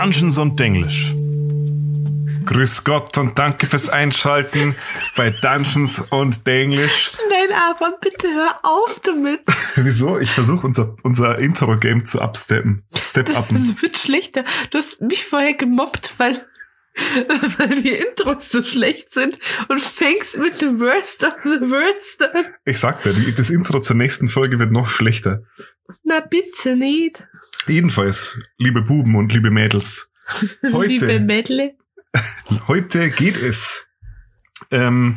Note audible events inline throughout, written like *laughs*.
Dungeons und Denglisch. Grüß Gott und danke fürs Einschalten bei Dungeons und Denglisch. Nein, aber bitte hör auf damit. *laughs* Wieso? Ich versuche unser, unser Intro-Game zu upsteppen. Step up. Das *laughs* wird schlechter. Du hast mich vorher gemobbt, weil, *laughs* weil die Intros so schlecht sind und fängst mit dem Worst of the Worst an. Ich sagte, das Intro zur nächsten Folge wird noch schlechter. Na bitte nicht. Jedenfalls, liebe Buben und liebe Mädels, *laughs* Heute. Liebe Mädle. *laughs* heute geht es. Ähm,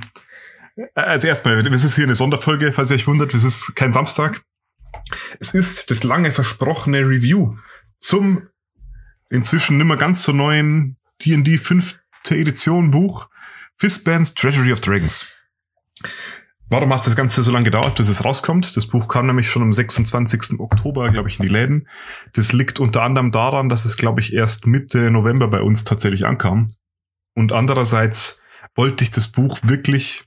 also erstmal, das ist hier eine Sonderfolge, falls ihr euch wundert, es ist kein Samstag. Es ist das lange versprochene Review zum inzwischen nimmer ganz so neuen D&D 5. Edition Buch Fistbands Treasury of Dragons. Warum hat das Ganze so lange gedauert, bis es rauskommt? Das Buch kam nämlich schon am 26. Oktober, glaube ich, in die Läden. Das liegt unter anderem daran, dass es, glaube ich, erst Mitte November bei uns tatsächlich ankam. Und andererseits wollte ich das Buch wirklich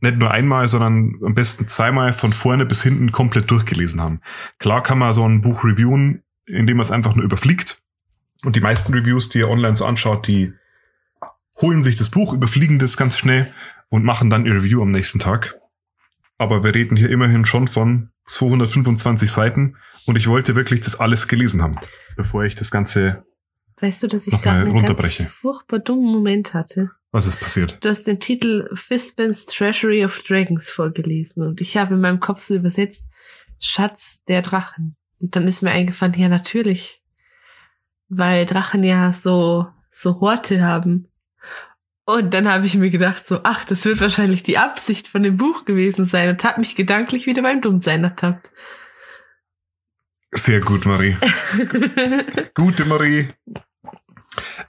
nicht nur einmal, sondern am besten zweimal von vorne bis hinten komplett durchgelesen haben. Klar kann man so ein Buch reviewen, indem man es einfach nur überfliegt. Und die meisten Reviews, die ihr online so anschaut, die holen sich das Buch, überfliegen das ganz schnell und machen dann ihr Review am nächsten Tag. Aber wir reden hier immerhin schon von 225 Seiten und ich wollte wirklich das alles gelesen haben, bevor ich das Ganze, Weißt du, dass ich gerade einen ganz furchtbar dummen Moment hatte? was ist passiert. Du hast den Titel Fistbands Treasury of Dragons vorgelesen und ich habe in meinem Kopf so übersetzt Schatz der Drachen. Und dann ist mir eingefallen, ja natürlich, weil Drachen ja so so Horte haben. Und dann habe ich mir gedacht so, ach, das wird wahrscheinlich die Absicht von dem Buch gewesen sein und habe mich gedanklich wieder beim Dummsein ertappt. Sehr gut, Marie. *laughs* Gute Marie.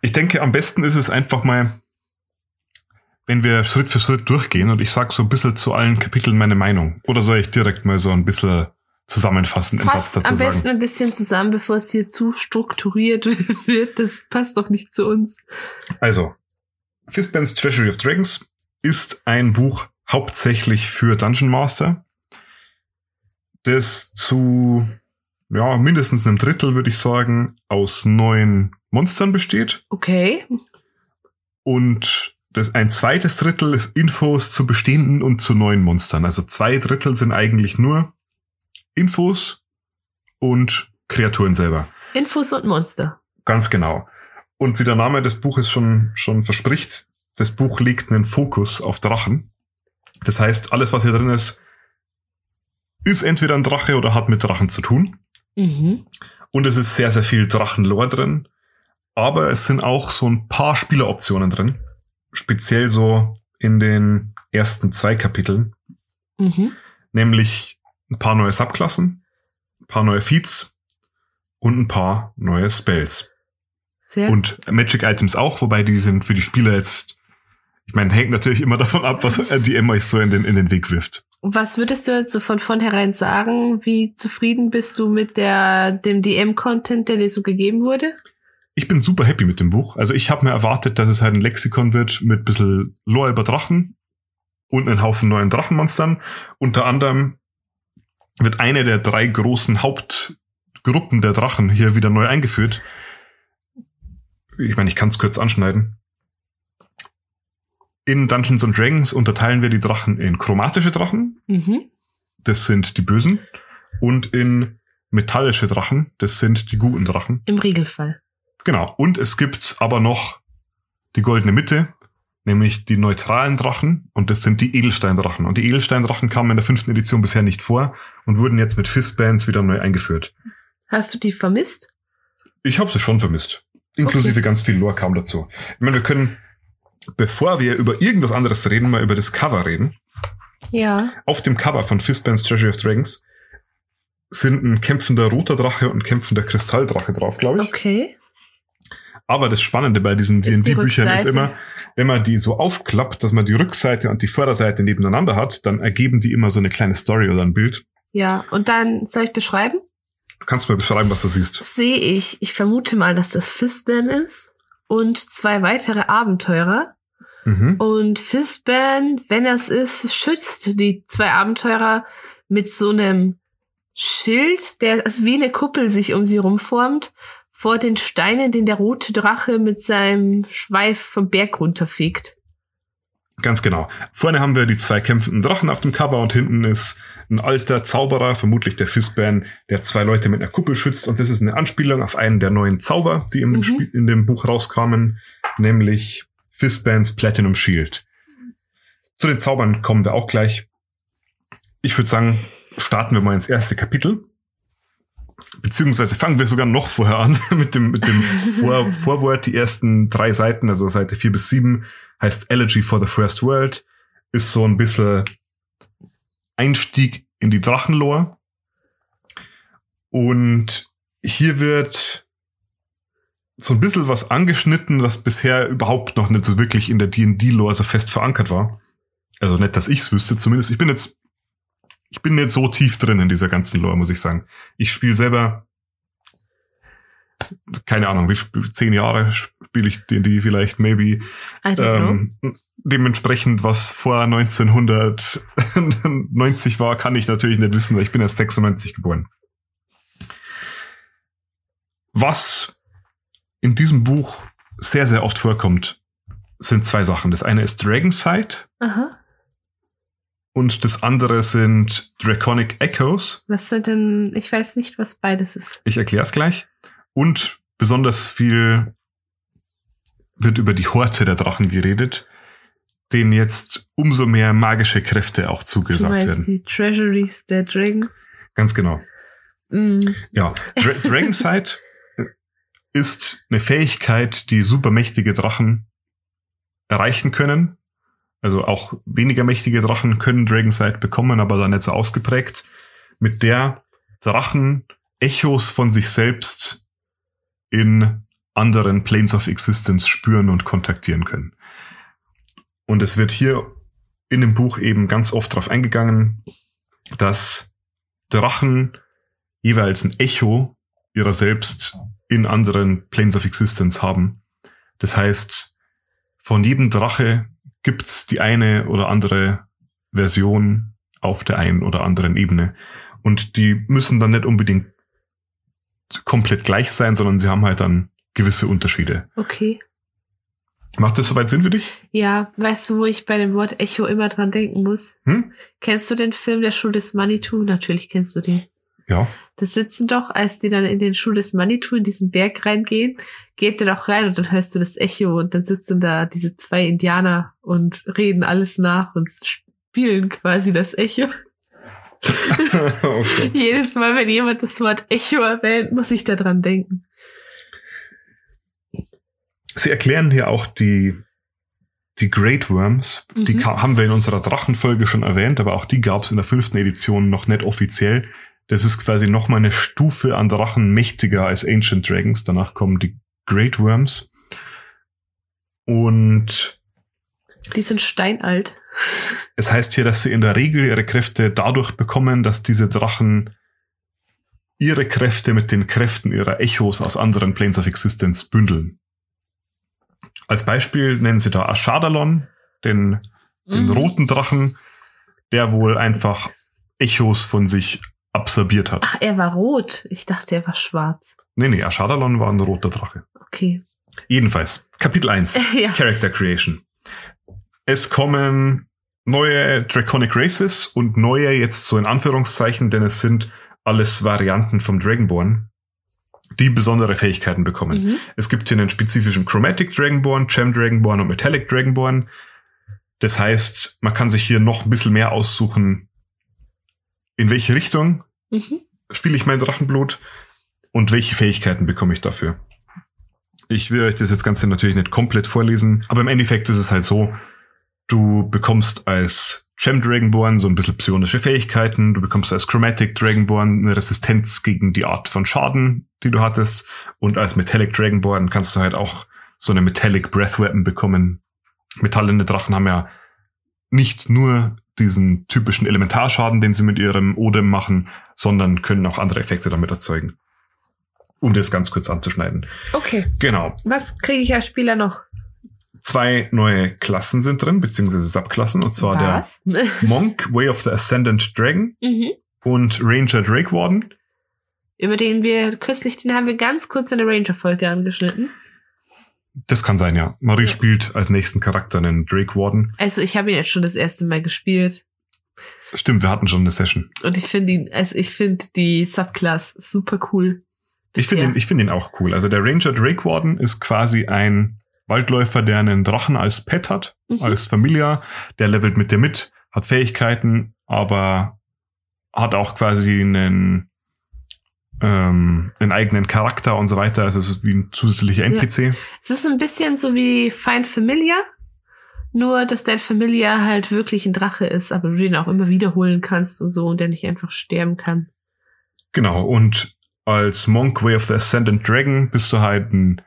Ich denke, am besten ist es einfach mal, wenn wir Schritt für Schritt durchgehen und ich sag so ein bisschen zu allen Kapiteln meine Meinung. Oder soll ich direkt mal so ein bisschen zusammenfassen, einen Satz dazu am besten sagen? ein bisschen zusammen, bevor es hier zu strukturiert *laughs* wird. Das passt doch nicht zu uns. Also, Fistbands Treasury of Dragons ist ein Buch hauptsächlich für Dungeon Master, das zu ja, mindestens einem Drittel, würde ich sagen, aus neuen Monstern besteht. Okay. Und das ein zweites Drittel ist Infos zu bestehenden und zu neuen Monstern. Also zwei Drittel sind eigentlich nur Infos und Kreaturen selber. Infos und Monster. Ganz genau. Und wie der Name des Buches schon, schon verspricht, das Buch legt einen Fokus auf Drachen. Das heißt, alles, was hier drin ist, ist entweder ein Drache oder hat mit Drachen zu tun. Mhm. Und es ist sehr, sehr viel Drachenlore drin. Aber es sind auch so ein paar Spieleroptionen drin. Speziell so in den ersten zwei Kapiteln. Mhm. Nämlich ein paar neue Subklassen, ein paar neue Feats und ein paar neue Spells. Sehr Und Magic Items auch, wobei die sind für die Spieler jetzt, ich meine, hängt natürlich immer *laughs* davon ab, was ein DM euch so in den, in den Weg wirft. Was würdest du jetzt so von vornherein sagen? Wie zufrieden bist du mit der, dem DM-Content, der dir so gegeben wurde? Ich bin super happy mit dem Buch. Also ich habe mir erwartet, dass es halt ein Lexikon wird mit ein bisschen Lore über Drachen und einen Haufen neuen Drachenmonstern. Unter anderem wird eine der drei großen Hauptgruppen der Drachen hier wieder neu eingeführt. Ich meine, ich kann es kurz anschneiden. In Dungeons and Dragons unterteilen wir die Drachen in chromatische Drachen, Mhm. das sind die bösen, und in metallische Drachen, das sind die guten Drachen. Im Regelfall. Genau. Und es gibt aber noch die goldene Mitte, nämlich die neutralen Drachen. Und das sind die Edelsteindrachen. Und die Edelsteindrachen kamen in der fünften Edition bisher nicht vor und wurden jetzt mit Fistbands wieder neu eingeführt. Hast du die vermisst? Ich habe sie schon vermisst. Inklusive ganz viel Lore kam dazu. Ich meine, wir können, bevor wir über irgendwas anderes reden, mal über das Cover reden. Ja. Auf dem Cover von Fistbands Treasury of Dragons sind ein kämpfender roter Drache und ein kämpfender Kristalldrache drauf, glaube ich. Okay. Aber das Spannende bei diesen D&D-Büchern ist immer, wenn man die so aufklappt, dass man die Rückseite und die Vorderseite nebeneinander hat, dann ergeben die immer so eine kleine Story oder ein Bild. Ja. Und dann soll ich beschreiben? Du kannst mal beschreiben, was du siehst. Sehe ich, ich vermute mal, dass das Fistban ist und zwei weitere Abenteurer. Mhm. Und Fistban, wenn es ist, schützt die zwei Abenteurer mit so einem Schild, der als wie eine Kuppel sich um sie rumformt, vor den Steinen, den der rote Drache mit seinem Schweif vom Berg runterfegt. Ganz genau. Vorne haben wir die zwei kämpfenden Drachen auf dem Cover und hinten ist ein alter Zauberer, vermutlich der Fizban, der zwei Leute mit einer Kuppel schützt. Und das ist eine Anspielung auf einen der neuen Zauber, die im Mhm. Spiel, in dem Buch rauskamen, nämlich Fizbans Platinum Shield. Zu den Zaubern kommen wir auch gleich. Ich würde sagen, starten wir mal ins erste Kapitel. Beziehungsweise fangen wir sogar noch vorher an *laughs* mit dem, mit dem Vor *laughs* Vorwort. Die ersten drei Seiten, also Seite vier bis sieben, heißt Elegy for the First World. Ist so ein bisschen Einstieg in die Drachenlore. Und hier wird so ein bisschen was angeschnitten, was bisher überhaupt noch nicht so wirklich in der D&D-Lore so fest verankert war. Also nicht, dass ich's wüsste, zumindest. Ich bin jetzt, ich bin nicht so tief drin in dieser ganzen Lore, muss ich sagen. Ich spiele selber, keine Ahnung, wie zehn Jahre spiele ich D&D vielleicht, maybe. I don't know. Ähm, dementsprechend, was vor 1990 war, kann ich natürlich nicht wissen, weil ich bin erst 96 geboren. Was in diesem Buch sehr, sehr oft vorkommt, sind zwei Sachen. Das eine ist Dragonsight Aha. und das andere sind Draconic Echoes. Was sind denn, ich weiß nicht, was beides ist. Ich erkläre es gleich. Und besonders viel wird über die Horte der Drachen geredet, denen jetzt umso mehr magische Kräfte auch Du zugesagt meinst werden. die Treasuries der Dragons? Ganz genau. Mm. Ja, Dra *laughs* Dragonsight ist eine Fähigkeit, die supermächtige Drachen erreichen können. Also auch weniger mächtige Drachen können Dragonsight bekommen, aber dann nicht so ausgeprägt, mit der Drachen Echos von sich selbst in anderen Planes of Existence spüren und kontaktieren können. Und es wird hier in dem Buch eben ganz oft darauf eingegangen, dass Drachen jeweils ein Echo ihrer selbst in anderen Planes of Existence haben. Das heißt, von jedem Drache gibt's die eine oder andere Version auf der einen oder anderen Ebene. Und die müssen dann nicht unbedingt komplett gleich sein, sondern sie haben halt dann gewisse Unterschiede. Okay. Macht das soweit Sinn für dich? Ja, weißt du, wo ich bei dem Wort Echo immer dran denken muss? Hm? Kennst du den Film Der Schuh des Manitou? Natürlich kennst du den. Ja. Das sitzen doch, als die dann in den Schuh des Manitou in diesen Berg reingehen, geht der doch rein und dann hörst du das Echo und dann sitzen da diese zwei Indianer und reden alles nach und spielen quasi das Echo. *laughs* okay. Jedes Mal, wenn jemand das Wort Echo erwähnt, muss ich da dran denken. Sie erklären hier auch die, die Great Worms. Die Mhm. ka- haben wir in unserer Drachenfolge schon erwähnt, aber auch die gab es in der fünften Edition noch nicht offiziell. Das ist quasi noch mal eine Stufe an Drachen mächtiger als Ancient Dragons. Danach kommen die Great Worms. Und Die sind steinalt. es heißt hier, dass sie in der Regel ihre Kräfte dadurch bekommen, dass diese Drachen ihre Kräfte mit den Kräften ihrer Echos aus anderen Planes of Existence bündeln. Als Beispiel nennen sie da Ashadalon, den, den Mhm. roten Drachen, der wohl einfach Echos von sich absorbiert hat. Ach, er war rot. Ich dachte, er war schwarz. Nee, nee, Ashadalon war ein roter Drache. Okay. Jedenfalls, Kapitel 1. *laughs* ja. Character Creation. Es kommen neue Draconic Races und neue jetzt so in Anführungszeichen, denn es sind alles Varianten vom Dragonborn, die besondere Fähigkeiten bekommen. Mhm. Es gibt hier einen spezifischen Chromatic Dragonborn, Gem Dragonborn und Metallic Dragonborn. Das heißt, man kann sich hier noch ein bisschen mehr aussuchen, in welche Richtung Mhm. spiele ich mein Drachenblut und welche Fähigkeiten bekomme ich dafür. Ich will euch das jetzt Ganze natürlich nicht komplett vorlesen, aber im Endeffekt ist es halt so, du bekommst als Gem Dragonborn so ein bisschen psionische Fähigkeiten, du bekommst als Chromatic Dragonborn eine Resistenz gegen die Art von Schaden, die du hattest, und als Metallic Dragonborn kannst du halt auch so eine Metallic Breath Weapon bekommen. Metallene Drachen haben ja nicht nur diesen typischen Elementarschaden, den sie mit ihrem Odem machen, sondern können auch andere Effekte damit erzeugen. Um das ganz kurz anzuschneiden. Okay. Genau. Was kriege ich als Spieler noch? Zwei neue Klassen sind drin, beziehungsweise Subklassen, und zwar Was? der *laughs* Monk, Way of the Ascendant Dragon mhm. und Ranger Drake Warden. über den wir kürzlich, den haben wir ganz kurz in der Ranger-Folge angeschnitten. Das kann sein, ja. Marie Ja. spielt als nächsten Charakter einen Drake Warden. Also ich habe ihn jetzt schon das erste Mal gespielt. Stimmt, wir hatten schon eine Session. Und ich finde ihn, also ich finde die Subclass super cool. Ich finde ihn, Bisher. ich finde ihn auch cool. Also der Ranger Drake Warden ist quasi ein Waldläufer, der einen Drachen als Pet hat, Mhm. als Familia. Der levelt mit dir mit, hat Fähigkeiten, aber hat auch quasi einen, ähm, einen eigenen Charakter und so weiter. Also es ist wie ein zusätzlicher NPC. Es ist ein bisschen so wie Find Familiar, nur dass dein Familiar halt wirklich ein Drache ist, aber du den auch immer wiederholen kannst und so und der nicht einfach sterben kann. Genau. Und als Monk Way of the Ascendant Dragon bist du halt ein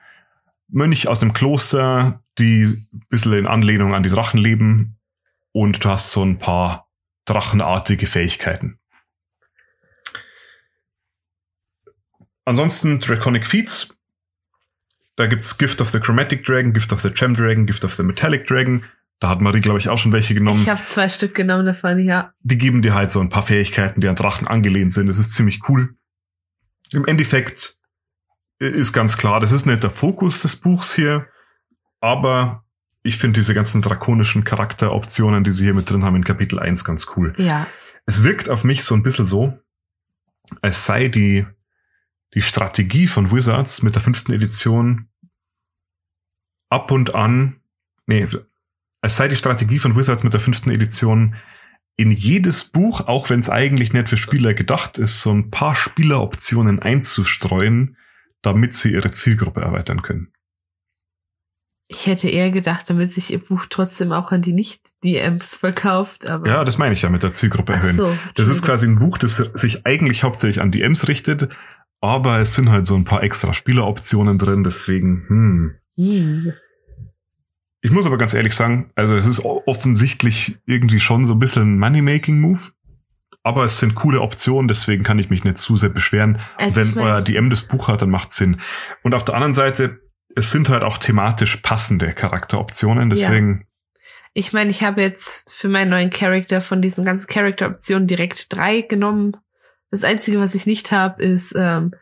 Mönch aus dem Kloster, die ein bisschen in Anlehnung an die Drachen leben. Und du hast so ein paar drachenartige Fähigkeiten. Ansonsten Draconic Feats. Da gibt's Gift of the Chromatic Dragon, Gift of the Gem Dragon, Gift of the Metallic Dragon. Da hat Marie, glaube ich, auch schon welche genommen. Ich habe zwei Stück genommen davon, ja. die geben dir halt so ein paar Fähigkeiten, die an Drachen angelehnt sind. Das ist ziemlich cool. Im Endeffekt ist ganz klar, das ist nicht der Fokus des Buchs hier, aber ich finde diese ganzen drakonischen Charakteroptionen, die sie hier mit drin haben in Kapitel 1 ganz cool. Ja. Es wirkt auf mich so ein bisschen so, als sei die, die Strategie von Wizards mit der fünften Edition ab und an, nee, als sei die Strategie von Wizards mit der fünften Edition in jedes Buch, auch wenn es eigentlich nicht für Spieler gedacht ist, so ein paar Spieleroptionen einzustreuen, damit sie ihre Zielgruppe erweitern können. Ich hätte eher gedacht, damit sich ihr Buch trotzdem auch an die Nicht-DMs verkauft, aber. Ja, das meine ich ja mit der Zielgruppe erhöhen. so, Das ist quasi ein Buch, das sich eigentlich hauptsächlich an DMs richtet, aber es sind halt so ein paar extra Spieleroptionen drin, deswegen, hm. Hm. Ich muss aber ganz ehrlich sagen, also es ist offensichtlich irgendwie schon so ein bisschen ein Money-Making-Move. Aber es sind coole Optionen, deswegen kann ich mich nicht zu sehr beschweren. Also Wenn euer DM das Buch hat, dann macht Sinn. Und auf der anderen Seite, es sind halt auch thematisch passende Charakteroptionen, deswegen, Ich meine, ich habe jetzt für meinen neuen Charakter von diesen ganzen Charakteroptionen direkt drei genommen. Das Einzige, was ich nicht habe, ist ähm,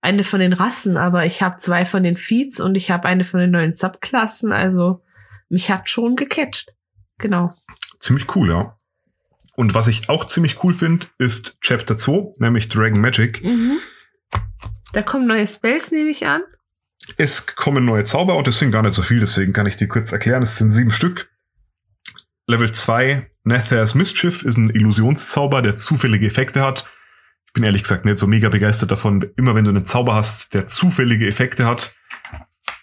eine von den Rassen, aber ich habe zwei von den Feeds und ich habe eine von den neuen Subklassen. Also mich hat schon gecatcht. Genau. ziemlich cool, ja. Und was ich auch ziemlich cool finde, ist Chapter 2, nämlich Dragon Magic. Mhm. Da kommen neue Spells, nehme ich an. Es kommen neue Zauber und es sind gar nicht so viel, deswegen kann ich die kurz erklären. Es sind sieben Stück. Level 2, Nether's Mischief, ist ein Illusionszauber, der zufällige Effekte hat. Ich bin ehrlich gesagt nicht so mega begeistert davon. Immer wenn du einen Zauber hast, der zufällige Effekte hat,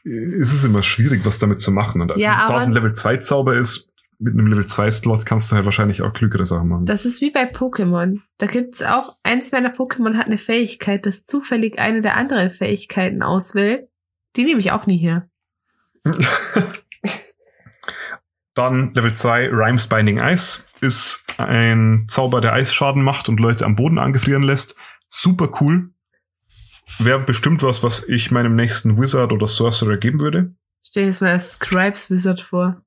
ist es immer schwierig, was damit zu machen. Und als Ja, es da aber- ein Level 2 Zauber ist, mit einem Level 2 Slot kannst du halt wahrscheinlich auch klügere Sachen machen. Das ist wie bei Pokémon. Da gibt's auch, eins meiner Pokémon hat eine Fähigkeit, das zufällig eine der anderen Fähigkeiten auswählt. Die nehme ich auch nie hier. *laughs* Dann Level 2, Rhymes Binding Ice, ist ein Zauber, der Eisschaden macht und Leute am Boden angefrieren lässt. Super cool. Wäre bestimmt was, was ich meinem nächsten Wizard oder Sorcerer geben würde. Stell dir jetzt mal das Scribes Wizard vor.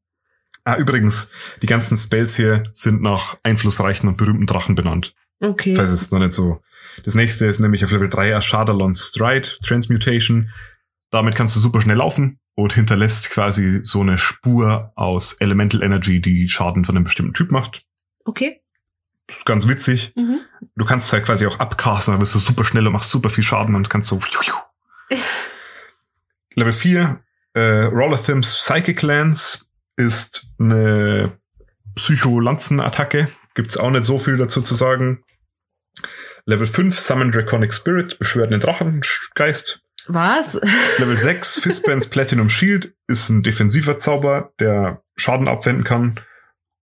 Ah, übrigens, die ganzen Spells hier sind nach einflussreichen und berühmten Drachen benannt. Okay. Das ist noch nicht so. Das nächste ist nämlich auf Level 3 Ashadalon Stride, Transmutation. Damit kannst du super schnell laufen und hinterlässt quasi so eine Spur aus Elemental Energy, die Schaden von einem bestimmten Typ macht. Okay. Ganz witzig. Mhm. Du kannst halt quasi auch abcasten, dann bist du super schnell und machst super viel Schaden und kannst so. *laughs* Level 4, äh, Rollathims Psychic Lance ist eine Psycho-Lanzen-Attacke. Gibt's auch nicht so viel dazu zu sagen. Level 5, Summon Draconic Spirit, beschwört einen Drachengeist. Was? *laughs* Level 6, Fistbands Platinum Shield ist ein defensiver Zauber, der Schaden abwenden kann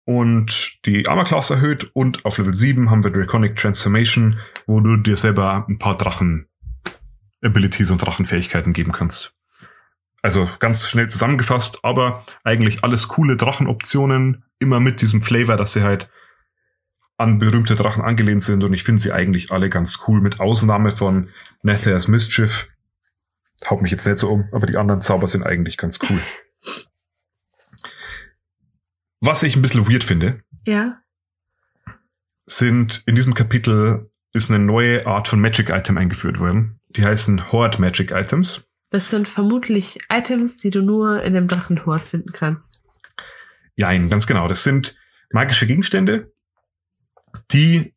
und die Armor Class erhöht. Und auf Level 7 haben wir Draconic Transformation, wo du dir selber ein paar Drachen Abilities und Drachenfähigkeiten geben kannst. Also ganz schnell zusammengefasst, aber eigentlich alles coole Drachenoptionen, immer mit diesem Flavor, dass sie halt an berühmte Drachen angelehnt sind und ich finde sie eigentlich alle ganz cool, mit Ausnahme von Nether's Mischief. Haut mich jetzt nicht so um, aber die anderen Zauber sind eigentlich ganz cool. Was ich ein bisschen weird finde, Ja. sind in diesem Kapitel ist eine neue Art von Magic Item eingeführt worden. Die heißen Horde Magic Items. Das sind vermutlich Items, die du nur in dem Drachenhort finden kannst. Jein, ganz genau. Das sind magische Gegenstände, die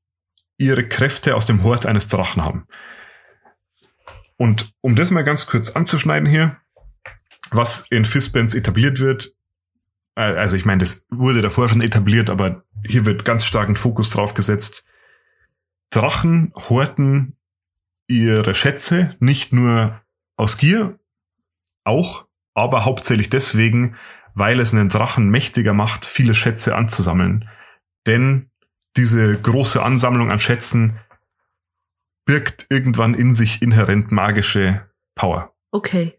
ihre Kräfte aus dem Hort eines Drachen haben. Und um das mal ganz kurz anzuschneiden hier, was in Fistbands etabliert wird, äh, also ich meine, das wurde davor schon etabliert, aber hier wird ganz starken Fokus drauf gesetzt. Drachen horten ihre Schätze nicht nur aus Gier, auch, aber hauptsächlich deswegen, weil es einen Drachen mächtiger macht, viele Schätze anzusammeln. Denn diese große Ansammlung an Schätzen birgt irgendwann in sich inhärent magische Power. Okay.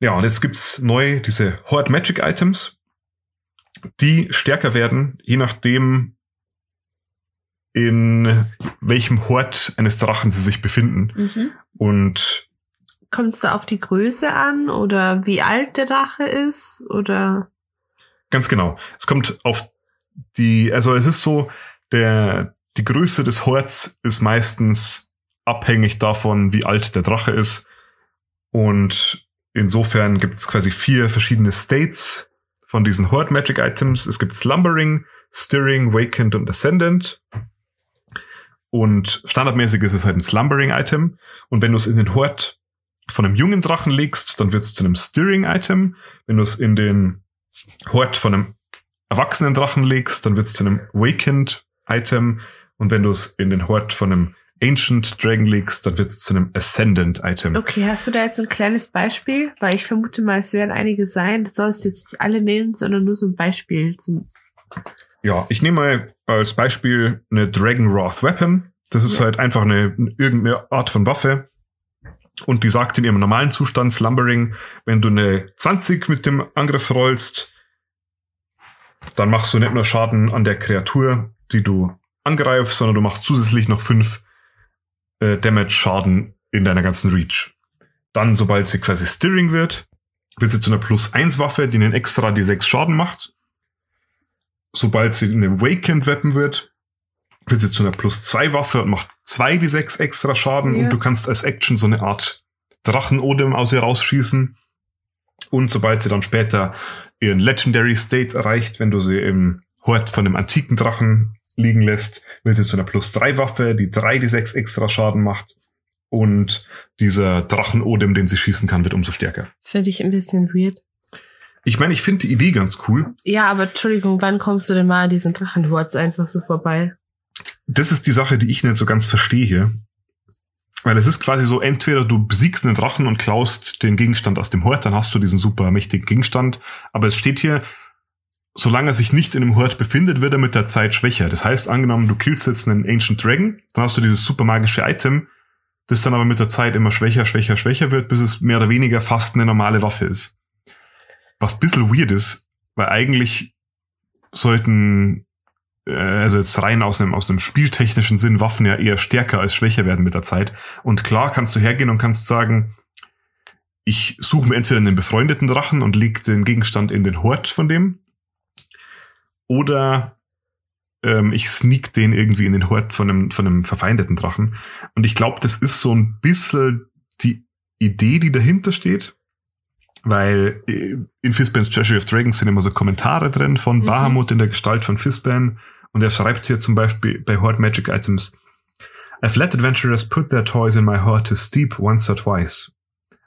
Ja, und jetzt gibt's neu diese Horde Magic Items, die stärker werden, je nachdem, in welchem Hort eines Drachen sie sich befinden. Mhm. Und Kommt es da auf die Größe an oder wie alt der Drache ist oder? ganz genau, es kommt auf die, also es ist so, der, die Größe des Horts ist meistens abhängig davon, wie alt der Drache ist. Und insofern gibt es quasi vier verschiedene States von diesen Horde Magic Items. Es gibt Slumbering, Stirring, Wakened und Ascendant. Und standardmäßig ist es halt ein Slumbering-Item. Und wenn du es in den Hort von einem jungen Drachen legst, dann wird es zu einem Stirring-Item. Wenn du es in den Hort von einem erwachsenen Drachen legst, dann wird es zu einem Wakened-Item. Und wenn du es in den Hort von einem Ancient Dragon legst, dann wird es zu einem Ascendant-Item. Okay, hast du da jetzt ein kleines Beispiel? Weil ich vermute mal, es werden einige sein. Das sollst du jetzt nicht alle nehmen, sondern nur so ein Beispiel zum. Ja, ich nehme mal als Beispiel eine Dragon Wrath Weapon. Das ist Ja. halt einfach eine irgendeine Art von Waffe. Und die sagt in ihrem normalen Zustand, Slumbering, wenn du eine 20 mit dem Angriff rollst, dann machst du nicht nur Schaden an der Kreatur, die du angreifst, sondern du machst zusätzlich noch 5 äh, Damage Schaden in deiner ganzen Reach. Dann, sobald sie quasi Stirring wird, wird sie zu einer Plus 1 Waffe, die einen extra die 6 Schaden macht sobald sie eine Wakened Weapon wird, wird sie zu einer plus zwei Waffe und macht zwei die sechs extra Schaden Ja. und du kannst als Action so eine Art Drachenodem aus ihr rausschießen. Und sobald sie dann später ihren Legendary State erreicht, wenn du sie im Hort von einem antiken Drachen liegen lässt, wird sie zu einer plus drei Waffe, die drei die sechs extra Schaden macht. Und dieser Drachenodem, den sie schießen kann, wird umso stärker. Finde ich ein bisschen weird. Ich meine, ich finde die Idee ganz cool. Ja, aber Entschuldigung, wann kommst du denn mal an diesen Drachenhorts einfach so vorbei? das ist die Sache, die ich nicht so ganz verstehe hier. Weil es ist quasi so, entweder du besiegst einen Drachen und klaust den Gegenstand aus dem Hort, dann hast du diesen super mächtigen Gegenstand. Aber es steht hier, solange er sich nicht in dem Hort befindet, wird er mit der Zeit schwächer. Das heißt, angenommen, du killst jetzt einen Ancient Dragon, dann hast du dieses super magische Item, das dann aber mit der Zeit immer schwächer, schwächer, schwächer wird, bis es mehr oder weniger fast eine normale Waffe ist. Was ein bisschen weird ist, weil eigentlich sollten äh, also jetzt rein aus einem, aus einem spieltechnischen Sinn Waffen ja eher stärker als schwächer werden mit der Zeit. Und klar kannst du hergehen und kannst sagen, ich suche mir entweder einen befreundeten Drachen und leg den Gegenstand in den Hort von dem. Oder ähm, ich sneak den irgendwie in den Hort von einem, von einem verfeindeten Drachen. Und ich glaube, das ist so ein bisschen die Idee, die dahinter steht. Weil äh, in Fistbans Treasury of Dragons sind immer so Kommentare drin von Mhm. Bahamut in der Gestalt von Fistban. Und er schreibt hier zum Beispiel bei Horde Magic Items, I've let adventurers put their toys in my heart to steep once or twice.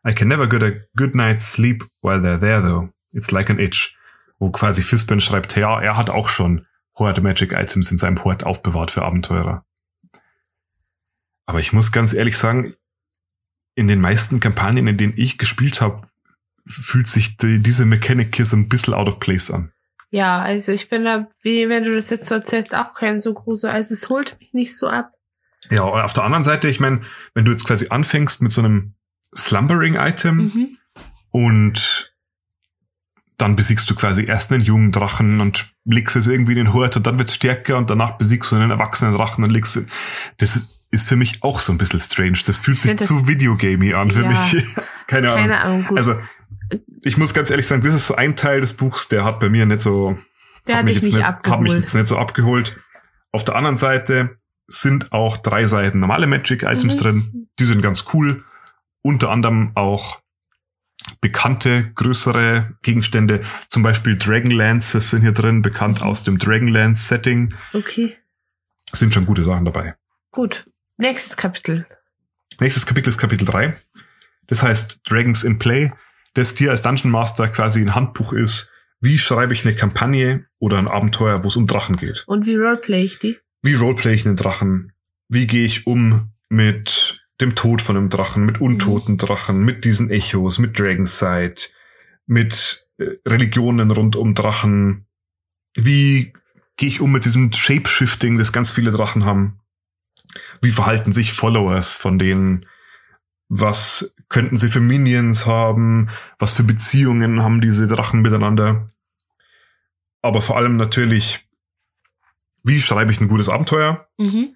I can never get a good night's sleep while they're there though. It's like an itch. Wo quasi Fistban schreibt, ja, er hat auch schon Horde Magic Items in seinem Hort aufbewahrt für Abenteurer. Aber ich muss ganz ehrlich sagen, in den meisten Kampagnen, in denen ich gespielt habe, fühlt sich die, diese Mechanik hier so ein bisschen out of place an. Ja, also ich bin da, wie wenn du das jetzt so erzählst, auch kein so großer, also es holt mich nicht so ab. Ja, und auf der anderen Seite, ich meine, wenn du jetzt quasi anfängst mit so einem Slumbering-Item Mhm. und dann besiegst du quasi erst einen jungen Drachen und legst es irgendwie in den Hort und dann wird's stärker und danach besiegst du einen erwachsenen Drachen und legst es. Das ist für mich auch so ein bisschen strange. Das fühlt Ich sich zu Videogamey an für Ja. mich. *laughs* Keine Ahnung. Keine Ahnung, gut. Also, ich muss ganz ehrlich sagen, das ist ein Teil des Buchs, der hat bei mir nicht so, der hat mich jetzt nicht nicht, hat mich abgeholt. jetzt nicht so abgeholt. Auf der anderen Seite sind auch drei Seiten normale Magic-Items Mhm. drin. Die sind ganz cool. Unter anderem auch bekannte, größere Gegenstände. Zum Beispiel Dragonlances sind hier drin, bekannt Mhm. aus dem Dragonlance-Setting. Okay, Sind schon gute Sachen dabei. gut. Nächstes Kapitel. Nächstes Kapitel ist Kapitel 3. Das heißt Dragons in Play, das dir als Dungeon Master quasi ein Handbuch ist. Wie schreibe ich eine Kampagne oder ein Abenteuer, wo es um Drachen geht? Und wie roleplay ich die? Wie roleplay ich einen Drachen? Wie gehe ich um mit dem Tod von einem Drachen, mit untoten Drachen, mit diesen Echos, mit Dragonsight, mit äh, Religionen rund um Drachen? Wie gehe ich um mit diesem Shapeshifting, das ganz viele Drachen haben? Wie verhalten sich Followers von denen? Was könnten sie für Minions haben? Was für Beziehungen haben diese Drachen miteinander? Aber vor allem natürlich, wie schreibe ich ein gutes Abenteuer? Mhm.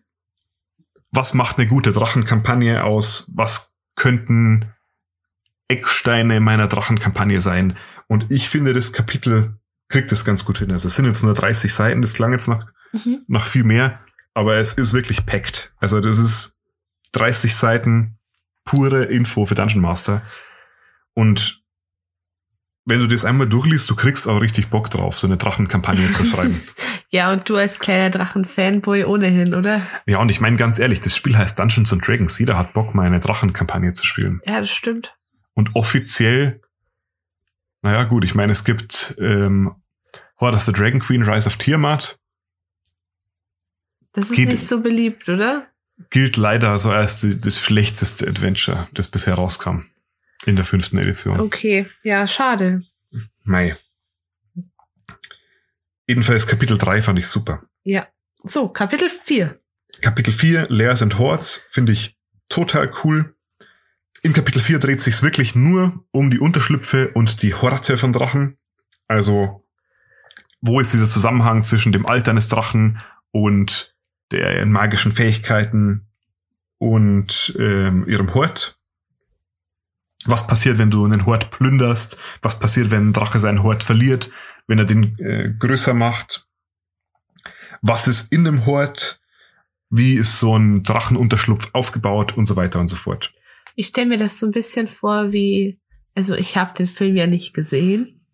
Was macht eine gute Drachenkampagne aus? Was könnten Ecksteine meiner Drachenkampagne sein? Und ich finde, das Kapitel kriegt das ganz gut hin. Also es sind jetzt nur 30 Seiten, das klang jetzt nach, Mhm. nach viel mehr, aber es ist wirklich packed. Also das ist 30 Seiten pure Info für Dungeon Master. Und wenn du das einmal durchliest, du kriegst auch richtig Bock drauf, so eine Drachenkampagne zu schreiben. *laughs* Ja, und du als kleiner Drachen-Fanboy ohnehin, oder? Ja, und ich meine ganz ehrlich, das Spiel heißt Dungeons and Dragons. Jeder hat Bock, mal eine Drachenkampagne zu spielen. Ja, das stimmt. Und offiziell, naja gut, ich meine, es gibt ähm, Horde of the Dragon Queen, Rise of Tiamat, Das ist Geht- nicht so beliebt, oder? Gilt leider so als die, das schlechteste Adventure, das bisher rauskam. In der fünften Edition. Okay, ja, schade. Mei. Jedenfalls Kapitel 3 fand ich super. Ja. So, Kapitel 4. Kapitel 4, Layers and Hordes, finde ich total cool. In Kapitel 4 dreht sich wirklich nur um die Unterschlüpfe und die Horte von Drachen. Also, wo ist dieser Zusammenhang zwischen dem Alter eines Drachen und der magischen Fähigkeiten und ähm, ihrem Hort? Was passiert, wenn du einen Hort plünderst? Was passiert, wenn ein Drache seinen Hort verliert? Wenn er den äh, größer macht? Was ist in dem Hort? Wie ist so ein Drachenunterschlupf aufgebaut und so weiter und so fort. Ich stelle mir das so ein bisschen vor wie, also ich habe den Film ja nicht gesehen,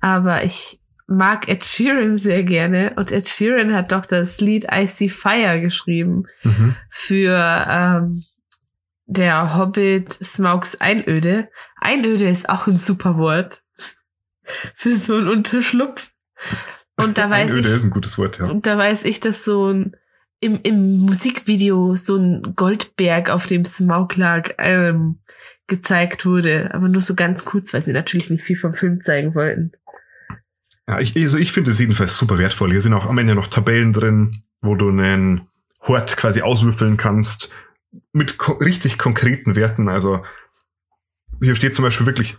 aber ich mag Ed Sheeran sehr gerne und Ed Sheeran hat doch das Lied I See Fire geschrieben Mhm. für ähm, der Hobbit Smaugs Einöde. Einöde ist auch ein super Wort für so einen Unterschlupf. Und da weiß Einöde ich, ist ein gutes Wort, ja. und da weiß ich, dass so ein im, im Musikvideo so ein Goldberg auf dem Smaug lag ähm, gezeigt wurde, aber nur so ganz kurz, weil sie natürlich nicht viel vom Film zeigen wollten. Ja ich, also ich finde es jedenfalls super wertvoll. Hier sind auch am Ende noch Tabellen drin, wo du einen Hort quasi auswürfeln kannst mit ko richtig konkreten Werten. Also hier steht zum Beispiel wirklich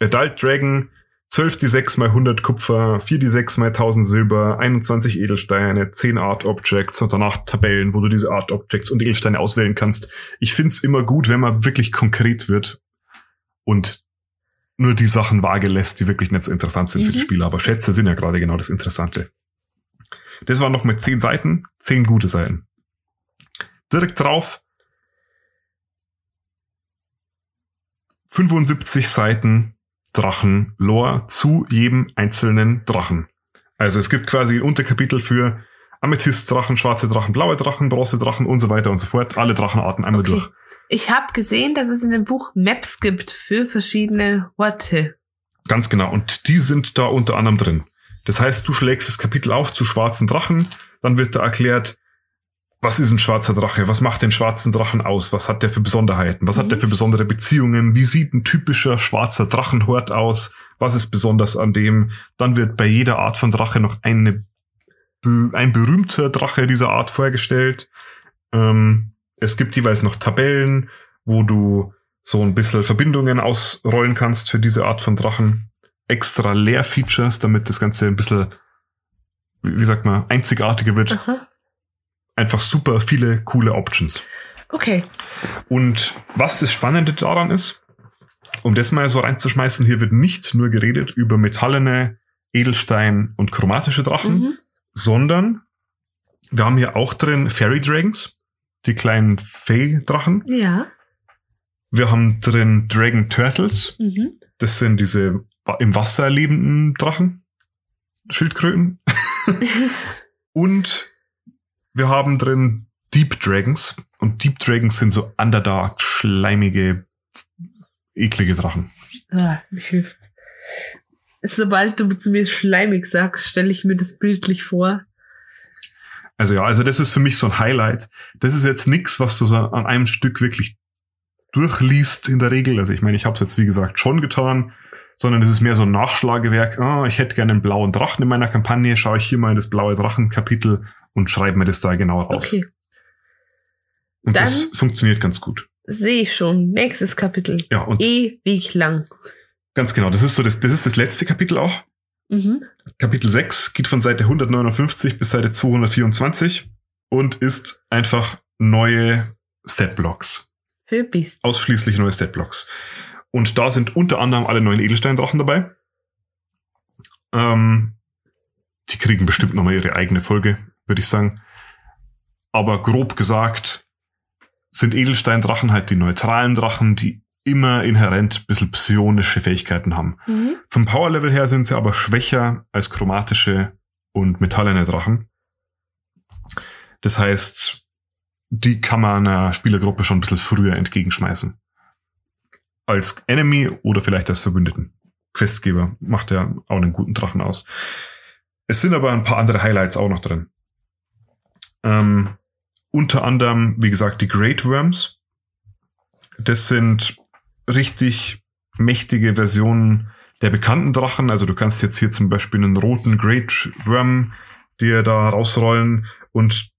Adult Dragon 12 die 6 mal 100 Kupfer, 4 die 6 mal 1000 Silber, 21 Edelsteine, 10 Art Objects und danach Tabellen, wo du diese Art Objects und Edelsteine auswählen kannst. Ich find's immer gut, wenn man wirklich konkret wird und nur die Sachen vage lässt, die wirklich nicht so interessant sind für die Mhm. Spieler. Aber Schätze sind ja gerade genau das Interessante. Das waren noch mit 10 Seiten, 10 gute Seiten. Direkt drauf 75 Seiten Drachen Lore zu jedem einzelnen Drachen. Also es gibt quasi ein Unterkapitel für Amethyst-Drachen, schwarze Drachen, blaue Drachen, Bronze-Drachen und so weiter und so fort. Alle Drachenarten einmal Okay. durch. Ich habe gesehen, dass es in dem Buch Maps gibt für verschiedene Orte. Ganz genau. Und die sind da unter anderem drin. Das heißt, du schlägst das Kapitel auf zu schwarzen Drachen, dann wird da erklärt, was ist ein schwarzer Drache? Was macht den schwarzen Drachen aus? Was hat der für Besonderheiten? Was Mhm. hat der für besondere Beziehungen? Wie sieht ein typischer schwarzer Drachenhort aus? Was ist besonders an dem? Dann wird bei jeder Art von Drache noch eine, ein berühmter Drache dieser Art vorgestellt. Ähm, es gibt jeweils noch Tabellen, wo du so ein bisschen Verbindungen ausrollen kannst für diese Art von Drachen. Extra Lehr-Features, damit das Ganze ein bisschen, wie sagt man, einzigartiger wird. Aha. Einfach super viele coole Options. Okay. Und was das Spannende daran ist, um das mal so reinzuschmeißen, hier wird nicht nur geredet über metallene, Edelstein und chromatische Drachen, Mhm. Sondern Wir haben hier auch drin Fairy Dragons, die kleinen Fee-Drachen. Ja. Wir haben drin Dragon Turtles. Mhm. Das sind diese im Wasser lebenden Drachen. Schildkröten. *laughs* Und wir haben drin Deep Dragons. Und Deep Dragons sind so Underdark, schleimige, eklige Drachen. ah, mich hilft's. Sobald du zu mir schleimig sagst, stelle ich mir das bildlich vor. Also ja, also das ist für mich so ein Highlight. Das ist jetzt nix, was du so an einem Stück wirklich durchliest in der Regel. Also ich meine, ich habe es jetzt wie gesagt schon getan, sondern es ist mehr so ein Nachschlagewerk. Ah, ich hätte gerne einen blauen Drachen in meiner Kampagne. Schaue ich hier mal in das blaue Drachen-Kapitel und schreibe mir das da genau raus. Okay, und dann- das funktioniert ganz gut. sehe ich schon. Nächstes Kapitel. Ja, und Ewig lang. Ganz genau, das ist so das, das ist das letzte Kapitel auch. Mhm. Kapitel 6 geht von Seite 159 bis Seite 224 und ist einfach neue Statblocks. Für Beast. Ausschließlich neue Statblocks. Und da sind unter anderem alle neuen Edelsteindrachen dabei. Ähm, die kriegen bestimmt nochmal ihre eigene Folge, würde ich sagen. Aber grob gesagt sind Edelsteindrachen halt die neutralen Drachen, die immer inhärent ein bisschen psionische Fähigkeiten haben. Mhm. Vom Powerlevel her sind sie aber schwächer als chromatische und metallene Drachen. Das heißt, die kann man einer Spielergruppe schon ein bisschen früher entgegenschmeißen. Als Enemy oder vielleicht als Verbündeten. Questgeber macht ja auch einen guten Drachen aus. Es sind aber ein paar andere Highlights auch noch drin. Ähm, unter anderem, wie gesagt, die Great Worms. Das sind richtig mächtige Versionen der bekannten Drachen. Also du kannst jetzt hier zum Beispiel einen roten Great Worm dir da rausrollen und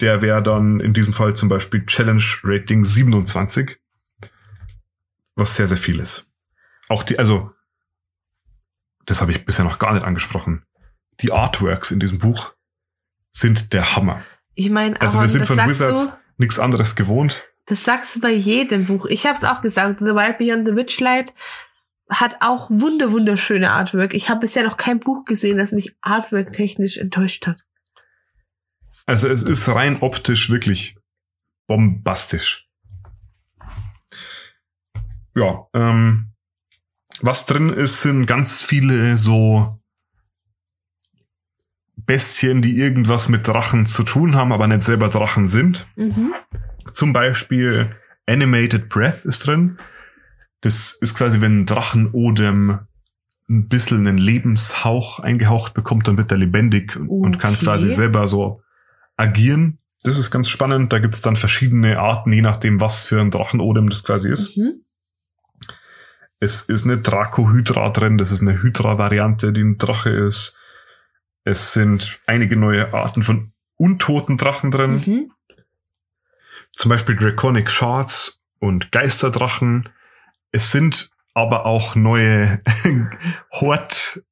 der wäre dann in diesem Fall zum Beispiel Challenge Rating 27, was sehr, sehr viel ist. Auch die, also, das habe ich bisher noch gar nicht angesprochen. Die Artworks in diesem Buch sind der Hammer. Ich meine, Also wir sind von Wizards nichts anderes gewohnt. Das sagst du bei jedem Buch. Ich habe es auch gesagt. The Wild Beyond the Witchlight hat auch wunder wunderschöne Artwork. Ich habe bisher noch kein Buch gesehen, das mich Artwork technisch enttäuscht hat. Also es ist rein optisch wirklich bombastisch. Ja, ähm, was drin ist, sind ganz viele so Bestien, die irgendwas mit Drachen zu tun haben, aber nicht selber Drachen sind. Mhm. Zum Beispiel Animated Breath ist drin. Das ist quasi, wenn ein Drachenodem ein bisschen einen Lebenshauch eingehaucht bekommt, dann wird er lebendig und, und kann Okay. quasi selber so agieren. Das ist ganz spannend. Da gibt's dann verschiedene Arten, je nachdem, was für ein Drachenodem das quasi ist. Mhm. Es ist eine Draco-Hydra drin. Das ist eine Hydra-Variante, die ein Drache ist. Es sind einige neue Arten von untoten Drachen drin. Mhm. Zum Beispiel Draconic Shards und Geisterdrachen. Es sind aber auch neue *laughs* Hort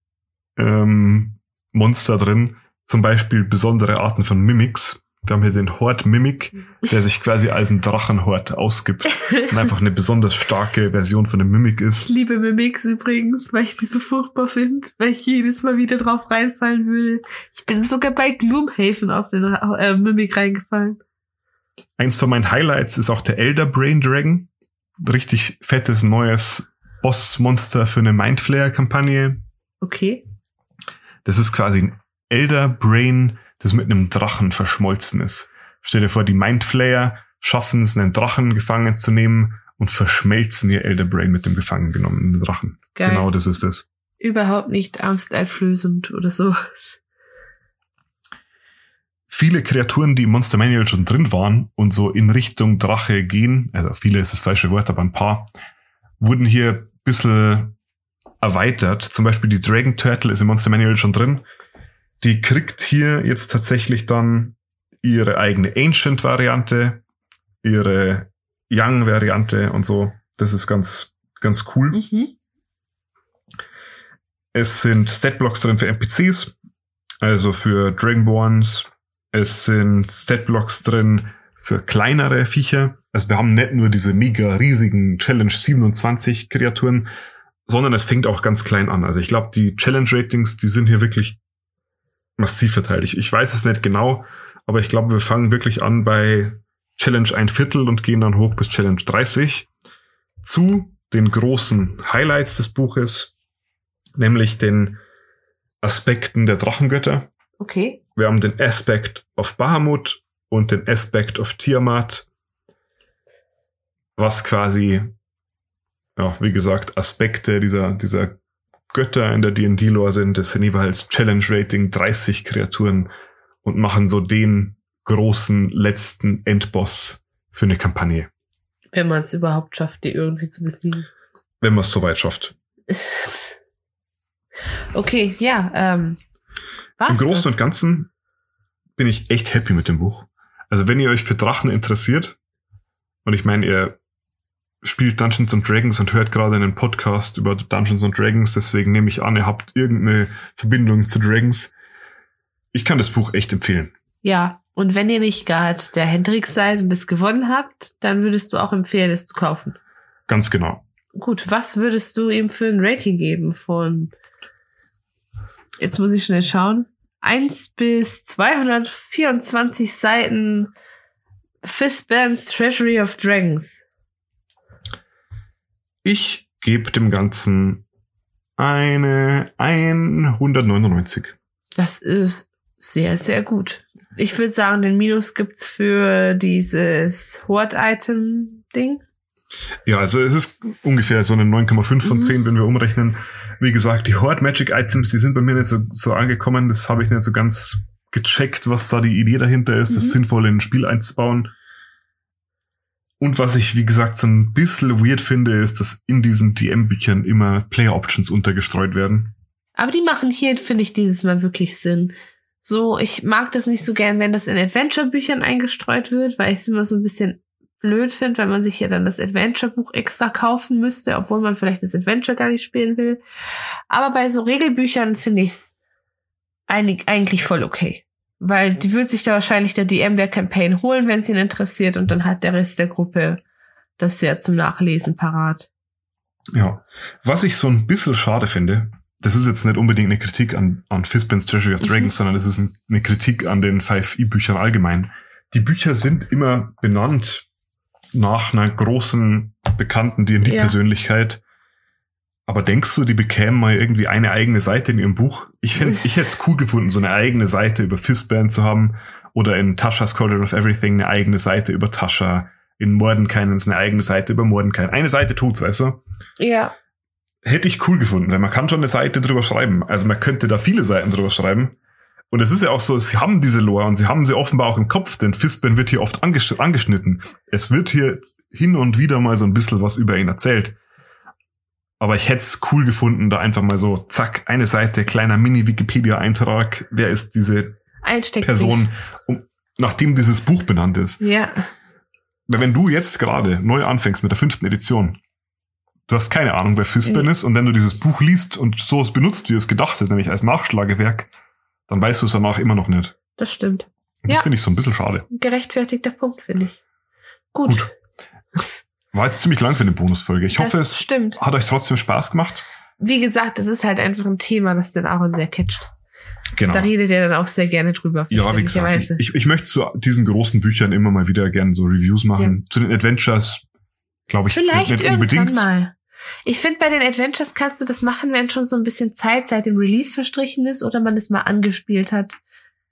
ähm, Monster drin. Zum Beispiel besondere Arten von Mimics. Wir haben hier den Hort Mimic, der sich quasi als ein Drachenhort ausgibt *laughs* und einfach eine besonders starke Version von dem Mimic Ich ist. liebe Mimics übrigens, weil ich die so furchtbar finde, weil ich jedes Mal wieder drauf reinfallen will. Ich bin sogar bei Gloomhaven auf den äh, Mimic reingefallen. Eins von meinen Highlights ist auch der Elder Brain Dragon. Richtig fettes neues Bossmonster für eine Mindflayer-Kampagne. Okay. Das ist quasi ein Elder Brain, das mit einem Drachen verschmolzen ist. Stell dir vor, die Mindflayer schaffen es, einen Drachen gefangen zu nehmen und verschmelzen ihr Elder Brain mit dem gefangen genommenen Drachen. Geil. Genau das ist es. Überhaupt nicht angsteinflößend oder so. Viele Kreaturen, die im Monster Manual schon drin waren und so in Richtung Drache gehen, also viele ist das falsche Wort, aber ein paar, wurden hier ein bisschen erweitert. Zum Beispiel die Dragon Turtle ist im Monster Manual schon drin. Die kriegt hier jetzt tatsächlich dann ihre eigene Ancient-Variante, ihre Young-Variante und so. Das ist ganz, ganz cool. Mhm. Es sind Statblocks drin für NPCs, also für Dragonborns. Es sind Statblocks drin für kleinere Viecher. Also wir haben nicht nur diese mega riesigen Challenge 27 Kreaturen, sondern es fängt auch ganz klein an. Also ich glaube, die Challenge Ratings, die sind hier wirklich massiv verteilt. Ich, ich weiß es nicht genau, Aber ich glaube, wir fangen wirklich an bei Challenge ein Viertel und gehen dann hoch bis Challenge 30 zu den großen Highlights des Buches, nämlich den Aspekten der Drachengötter. Okay. Wir haben den Aspect of Bahamut und den Aspect of Tiamat, was quasi, ja, wie gesagt, Aspekte dieser, dieser Götter in der D&D-Lore sind. Das sind jeweils Challenge-Rating 30 Kreaturen und machen so den großen letzten Endboss für eine Kampagne. Wenn man es überhaupt schafft, die irgendwie zu besiegen. Wenn man es so weit schafft. *laughs* okay, ja. Ähm, was Im Großen das? und Ganzen bin ich echt happy mit dem Buch. Also wenn ihr euch für Drachen interessiert, und ich meine, ihr spielt Dungeons and Dragons und hört gerade einen Podcast über Dungeons and Dragons, deswegen nehme ich an, ihr habt irgendeine Verbindung zu Dragons. Ich kann das Buch echt empfehlen. Ja, und wenn ihr nicht gerade der Hendrix seid und das gewonnen habt, dann würdest du auch empfehlen, es zu kaufen. Ganz genau. Gut, was würdest du ihm für ein Rating geben von, jetzt muss ich schnell schauen, 1 bis 224 Seiten Fistbands Treasury of Dragons. Ich gebe dem Ganzen eine 199. Das ist sehr, sehr gut. Ich würde sagen, den Minus gibt's für dieses Horde-Item-Ding. Ja, also es ist ungefähr so eine 9,5 von Mhm. 10, wenn wir umrechnen. Wie gesagt, die Horde Magic Items, die sind bei mir nicht so, so angekommen. Das habe ich nicht so ganz gecheckt, was da die Idee dahinter ist, das Mhm. sinnvoll in ein Spiel einzubauen. Und was ich, wie gesagt, so ein bisschen weird finde, ist, dass in diesen DM-Büchern immer Player Options untergestreut werden. Aber die machen hier, finde ich, dieses Mal wirklich Sinn. So, ich mag das nicht so gern, wenn das in Adventure-Büchern eingestreut wird, weil ich es immer so ein bisschen blöd finde, weil man sich ja dann das Adventure-Buch extra kaufen müsste, obwohl man vielleicht das Adventure gar nicht spielen will. Aber bei so Regelbüchern finde ich es eigentlich voll okay. Weil die wird sich da wahrscheinlich der DM der Campaign holen, wenn es ihn interessiert, und dann hat der Rest der Gruppe das ja zum Nachlesen parat. Ja. Was ich so ein bisschen schade finde, das ist jetzt nicht unbedingt eine Kritik an, an Fistbands Treasury of Mhm. Dragons, sondern das ist ein, eine Kritik an den 5e-Büchern allgemein. Die Bücher sind immer benannt nach einer großen, bekannten D&D-Persönlichkeit. Aber denkst du, die bekämen mal irgendwie eine eigene Seite in ihrem Buch? Ich fänd's, *laughs* ich hätte es cool gefunden, so eine eigene Seite über Fistband zu haben oder in Tasha's Cauldron of Everything eine eigene Seite über Tasha, in Mordenkainens eine eigene Seite über Mordenkainen. Eine Seite tut's, weißt du? Ja. hätte ich cool gefunden, weil man kann schon eine Seite drüber schreiben. Also man könnte da viele Seiten drüber schreiben. Und es ist ja auch so, sie haben diese Lore und sie haben sie offenbar auch im Kopf, denn Fistban wird hier oft angesch angeschnitten. Es wird hier hin und wieder mal so ein bisschen was über ihn erzählt. Aber ich hätte es cool gefunden, da einfach mal so, zack, eine Seite, kleiner Mini-Wikipedia-Eintrag. Wer ist diese. Person, um, nachdem dieses Buch benannt ist? Ja. Weil wenn du jetzt gerade neu anfängst mit der fünften Edition, du hast keine Ahnung, wer Fistban Mhm. ist, und wenn du dieses Buch liest und so es benutzt, wie es gedacht ist, nämlich als Nachschlagewerk, dann weißt du es danach immer noch nicht. Das stimmt. Und das Ja. finde ich so ein bisschen schade. Ein gerechtfertigter Punkt, finde ich. Gut. Gut. War jetzt ziemlich lang für eine Bonusfolge. Ich hoffe, das es stimmt. hat euch trotzdem Spaß gemacht. Wie gesagt, das ist halt einfach ein Thema, das den Aaron sehr catcht. Genau. Da redet er dann auch sehr gerne drüber. Ja, wie gesagt, ich, ich, ich möchte zu diesen großen Büchern immer mal wieder gerne so Reviews machen. Zu den Adventures glaube ich Vielleicht nicht unbedingt. mal. Ich finde, bei den Adventures kannst du das machen, wenn schon so ein bisschen Zeit seit dem Release verstrichen ist oder man es mal angespielt hat.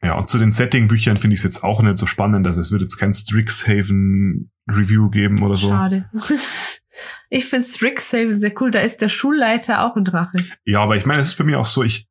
Ja, und zu den Setting-Büchern finde ich es jetzt auch nicht so spannend. Also es wird jetzt kein Strixhaven-Review geben oder so. Schade. *laughs* ich finde Strixhaven sehr cool. Da ist der Schulleiter auch ein Drache. Ja, aber ich meine, es ist bei mir auch so, ich,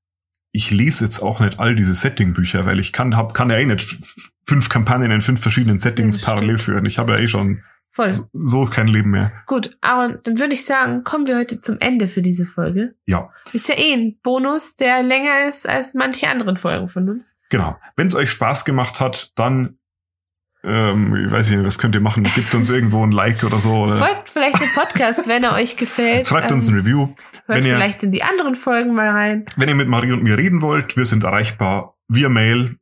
ich lese jetzt auch nicht all diese Setting-Bücher, weil ich kann, hab, kann ja eh nicht fünf Kampagnen in fünf verschiedenen Settings Ja, parallel führen. Ich habe ja eh schon Voll. so, kein Leben mehr. Gut, Aaron, dann würde ich sagen, kommen wir heute zum Ende für diese Folge. Ja, Ist ja eh ein Bonus, der länger ist als manche anderen Folgen von uns. genau. Wenn es euch Spaß gemacht hat, dann, ähm, ich weiß nicht, was könnt ihr machen? Gebt uns *laughs* irgendwo ein Like oder so. Oder Folgt vielleicht dem Podcast, wenn er euch gefällt. schreibt uns ein Ähm, Review. Hört wenn ihr- vielleicht in die anderen Folgen mal rein. Wenn ihr mit Marie und mir reden wollt, wir sind erreichbar via Mail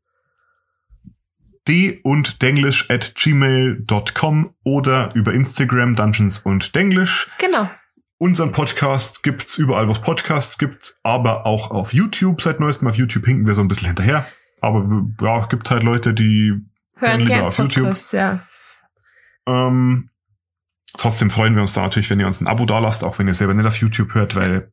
d und denglish at gmail.com oder über Instagram Dungeons und Denglish. Genau. Unseren Podcast gibt's überall, wo es Podcasts gibt, aber auch auf YouTube. Seit neuestem auf YouTube hinken wir so ein bisschen hinterher. Aber ja, es gibt halt Leute, die Hören lieber gern auf YouTube. Podcasts, ja. Ähm, trotzdem freuen wir uns da natürlich, wenn ihr uns ein Abo dalasst, auch wenn ihr selber nicht auf YouTube hört, weil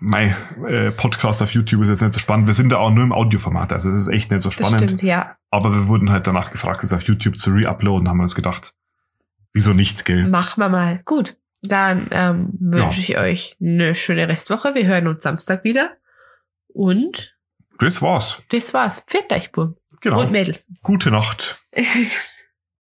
mein äh, Podcast auf YouTube ist jetzt nicht so spannend. Wir sind da auch nur im Audioformat, also das ist echt nicht so Das spannend. stimmt, ja. Aber wir wurden halt danach gefragt, das auf YouTube zu re-uploaden, haben wir uns gedacht, wieso nicht, gell? Machen wir mal. Gut. Dann ähm, wünsche ich euch eine schöne Restwoche. Wir hören uns Samstag wieder. Und Das war's. das war's. Pfiat euch. Genau. Und Mädels. Gute Nacht. *laughs*